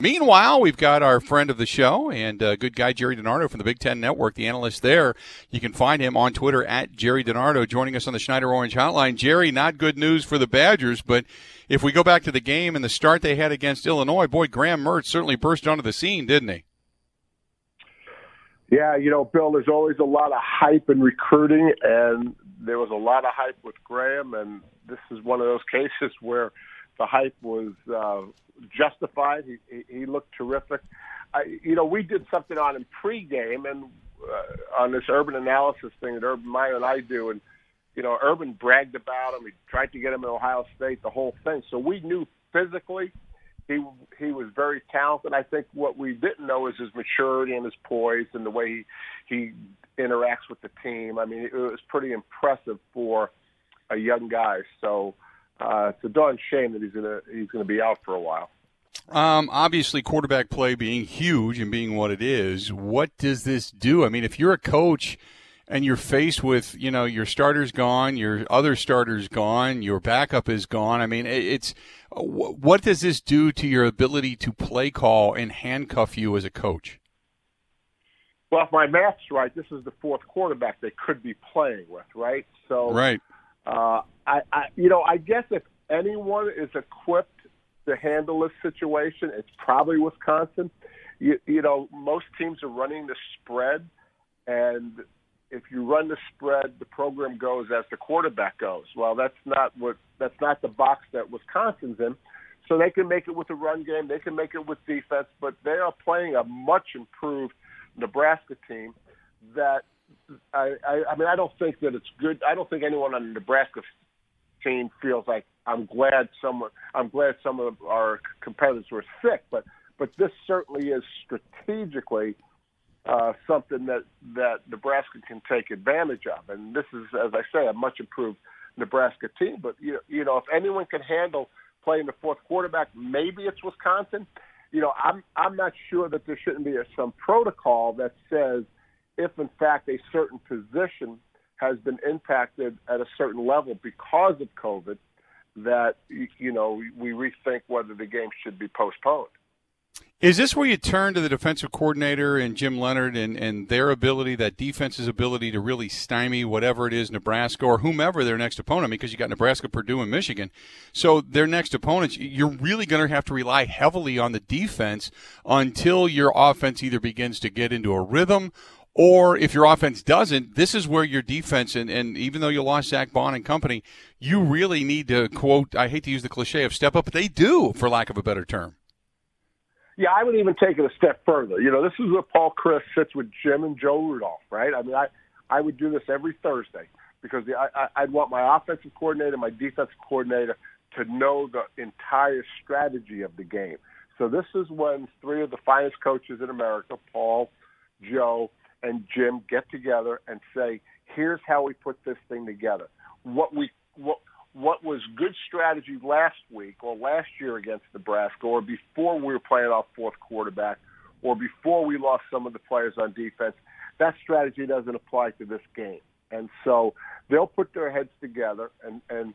Meanwhile, we've got our friend of the show and uh, good guy Jerry DiNardo from the Big Ten Network, the analyst there. You can find him on Twitter at Jerry DiNardo, joining us on the Schneider Orange Hotline. Jerry, not good news for the Badgers, but if we go back to the game and the start they had against Illinois, boy, Graham Mertz certainly burst onto the scene, didn't he? Yeah, you know, Bill, there's always a lot of hype in recruiting, and there was a lot of hype with Graham, and this is one of those cases where the hype was uh, justified. He, he looked terrific. I, you know, we did something on him pregame and uh, on this urban analysis thing that Urban Meyer and I do, and you know, Urban bragged about him. He tried to get him at Ohio State, the whole thing. So we knew physically he he was very talented. I think what we didn't know is his maturity and his poise and the way he he interacts with the team. I mean, it was pretty impressive for a young guy. So uh, it's a darn shame that he's gonna he's gonna be out for a while. Um, obviously, quarterback play being huge and being what it is, what does this do? I mean, if you're a coach and you're faced with, you know, your starter's gone, your other starter's gone, your backup is gone. I mean, it's what does this do to your ability to play call and handcuff you as a coach? Well, if my math's right, this is the fourth quarterback they could be playing with, right? So, right. Uh, I, I, you know, I guess if anyone is equipped to handle this situation, it's probably Wisconsin. You, you know, most teams are running the spread, and if you run the spread, the program goes as the quarterback goes. Well, that's not what that's not the box that Wisconsin's in. So they can make it with the run game, they can make it with defense, but they are playing a much improved Nebraska team that I, I, I mean I don't think that it's good. I don't think anyone on the Nebraska team feels like I'm glad some I'm glad some of our competitors were sick, but but this certainly is strategically uh, something that that Nebraska can take advantage of. And this is, as I say, a much improved Nebraska team. But you you know, if anyone can handle playing the fourth quarterback, maybe it's Wisconsin. You know, I'm I'm not sure that there shouldn't be some protocol that says if in fact a certain position has been impacted at a certain level because of COVID, that you know we rethink whether the game should be postponed. Is this where you turn to the defensive coordinator and Jim Leonhard and, and their ability, that defense's ability to really stymie whatever it is, Nebraska or whomever their next opponent, because you got Nebraska, Purdue, and Michigan. So their next opponents, you're really going to have to rely heavily on the defense until your offense either begins to get into a rhythm or if your offense doesn't, this is where your defense, and, and even though you lost Zack Baun and company, you really need to quote, I hate to use the cliche of step up, but they do, for lack of a better term. Yeah, I would even take it a step further. You know, this is where Paul Chryst sits with Jim and Joe Rudolph, right? I mean, I, I would do this every Thursday because the, I, I'd want my offensive coordinator, my defensive coordinator to know the entire strategy of the game. So this is when three of the finest coaches in America, Paul, Joe, and Jim, get together and say, here's how we put this thing together. what we what what was good strategy last week or last year against Nebraska, or before we were playing off fourth quarterback, or before we lost some of the players on defense. That strategy doesn't apply to this game, and so they'll put their heads together and and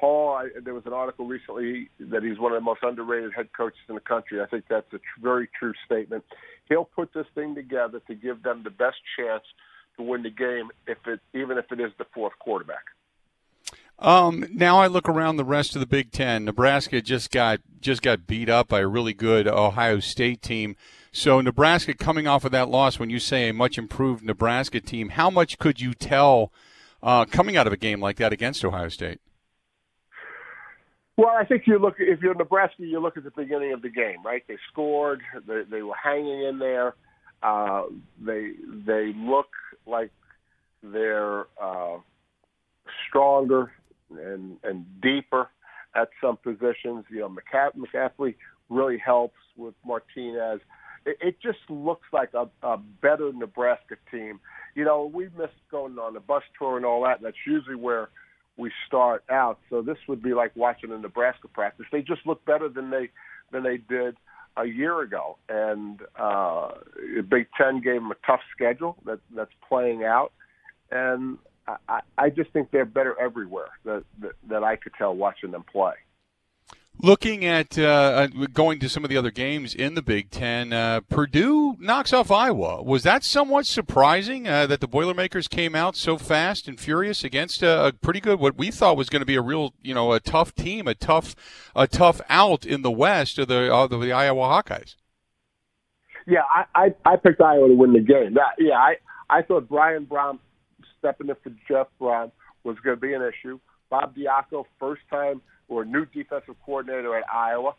Paul, I, there was an article recently that he's one of the most underrated head coaches in the country. I think that's a tr- very true statement. He'll put this thing together to give them the best chance to win the game, if it even if it is the fourth quarterback. Um, now I look around the rest of the Big Ten. Nebraska just got just got beat up by a really good Ohio State team. So Nebraska coming off of that loss, when you say a much improved Nebraska team, how much could you tell uh, coming out of a game like that against Ohio State? Well, I think you look if you're Nebraska, you look at the beginning of the game, right? They scored, they, they were hanging in there. Uh, they they look like they're uh, stronger and and deeper at some positions. You know, McCaff- McCaffrey really helps with Martinez. It, it just looks like a, a better Nebraska team. You know, we missed going on the bus tour and all that. And that's usually where we start out. So this would be like watching a Nebraska practice. They just look better than they than they did a year ago. And uh, Big Ten gave them a tough schedule that that's playing out. And I, I just think they're better everywhere that, that that I could tell watching them play. Looking at uh, uh, going to some of the other games in the Big Ten, uh, Purdue knocks off Iowa. Was that somewhat surprising uh, that the Boilermakers came out so fast and furious against a, a, pretty good, what we thought was going to be a real, you know, a tough team, a tough, a tough out in the West of the of the Iowa Hawkeyes? Yeah, I, I I picked Iowa to win the game. That, yeah, I I thought Brian Brohm stepping in for Jeff Brohm was going to be an issue. Bob Diaco, first time or new defensive coordinator at Iowa,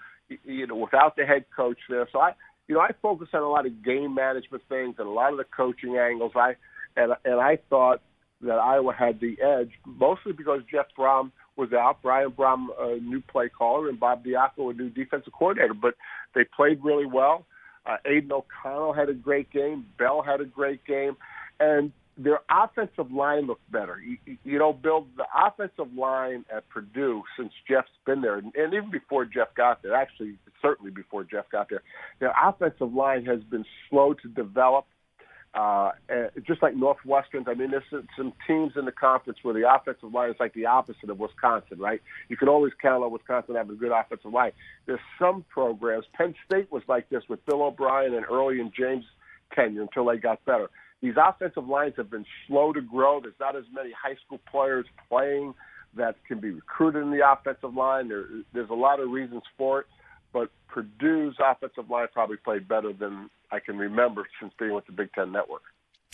you know, without the head coach there. So I, you know, I focus on a lot of game management things and a lot of the coaching angles. I and and I thought that Iowa had the edge mostly because Jeff Brohm was out, Brian Brohm, a new play caller, and Bob Diaco, a new defensive coordinator. But they played really well. Uh, Aidan O'Connell had a great game. Bell had a great game, and their offensive line looked better. You, you know, Bill, the offensive line at Purdue since Jeff's been there, and, even before Jeff got there, actually certainly before Jeff got there, their offensive line has been slow to develop. Uh, just like Northwestern, I mean, there's some teams in the conference where the offensive line is like the opposite of Wisconsin, right? You can always count on Wisconsin having a good offensive line. There's some programs. Penn State was like this with Bill O'Brien and Early and James tenure until they got better. These offensive lines have been slow to grow. There's not as many high school players playing that can be recruited in the offensive line. There, there's a lot of reasons for it, but Purdue's offensive line probably played better than I can remember since being with the Big Ten Network.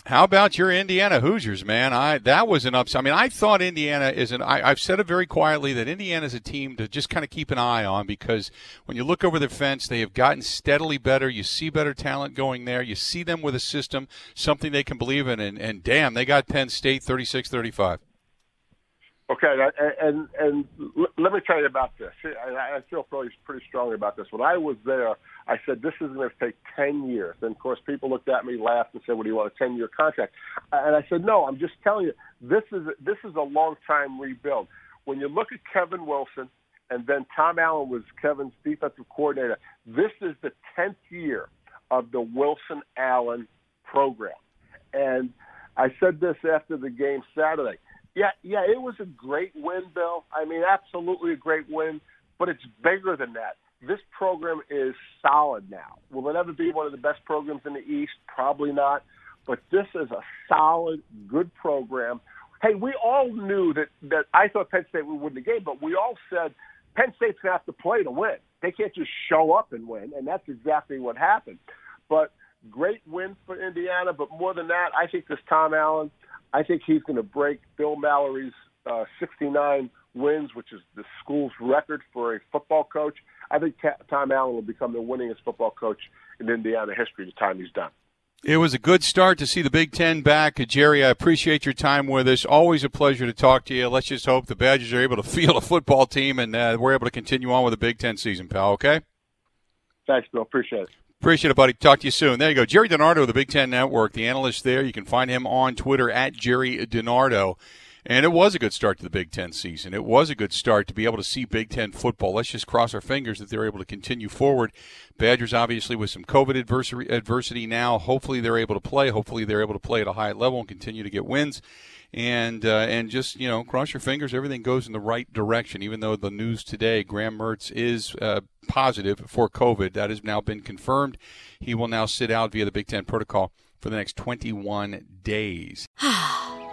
How about your Indiana Hoosiers, man? I that was an upset. I mean, I thought Indiana is an. I, I've said it very quietly that Indiana is a team to just kind of keep an eye on because when you look over the fence, they have gotten steadily better. You see better talent going there. You see them with a system, something they can believe in, and, and damn, they got Penn State 36-35. Okay, and and let me tell you about this. I feel pretty pretty strongly about this. When I was there, I said this is going to take ten years. And of course, people looked at me, laughed, and said, "What do you want a ten year contract?" And I said, "No, I'm just telling you this is this is a long time rebuild." When you look at Kevin Wilson, and then Tom Allen was Kevin's defensive coordinator. This is the tenth year of the Wilson Allen program, and I said this after the game Saturday yeah, yeah, it was a great win, Bill. I mean, absolutely a great win, but it's bigger than that. This program is solid now. Will it ever be one of the best programs in the East? Probably not. But this is a solid, good program. Hey, we all knew that that I thought Penn State would win the game, but we all said Penn State's gonna have to play to win. They can't just show up and win, and that's exactly what happened. But great win for Indiana, but more than that, I think this Tom Allen – I think he's going to break Bill Mallory's uh, 69 wins, which is the school's record for a football coach. I think Tom Allen will become the winningest football coach in Indiana history the time he's done. It was a good start to see the Big Ten back. Jerry, I appreciate your time with us. Always a pleasure to talk to you. Let's just hope the Badgers are able to field a football team and uh, we're able to continue on with the Big Ten season, pal, okay? Thanks, Bill. Appreciate it. Appreciate it, buddy. Talk to you soon. There you go. Jerry DiNardo the Big Ten Network, the analyst there. You can find him on Twitter at Jerry DiNardo. And it was a good start to the Big Ten season. It was a good start to be able to see Big Ten football. Let's just cross our fingers that they're able to continue forward. Badgers, obviously, with some COVID adversity, adversity now. Hopefully, they're able to play. Hopefully, they're able to play at a high level and continue to get wins. And uh, and just you know, cross your fingers. Everything goes in the right direction. Even though the news today, Graham Mertz is uh, positive for COVID. That has now been confirmed. He will now sit out via the Big Ten protocol for the next 21 days.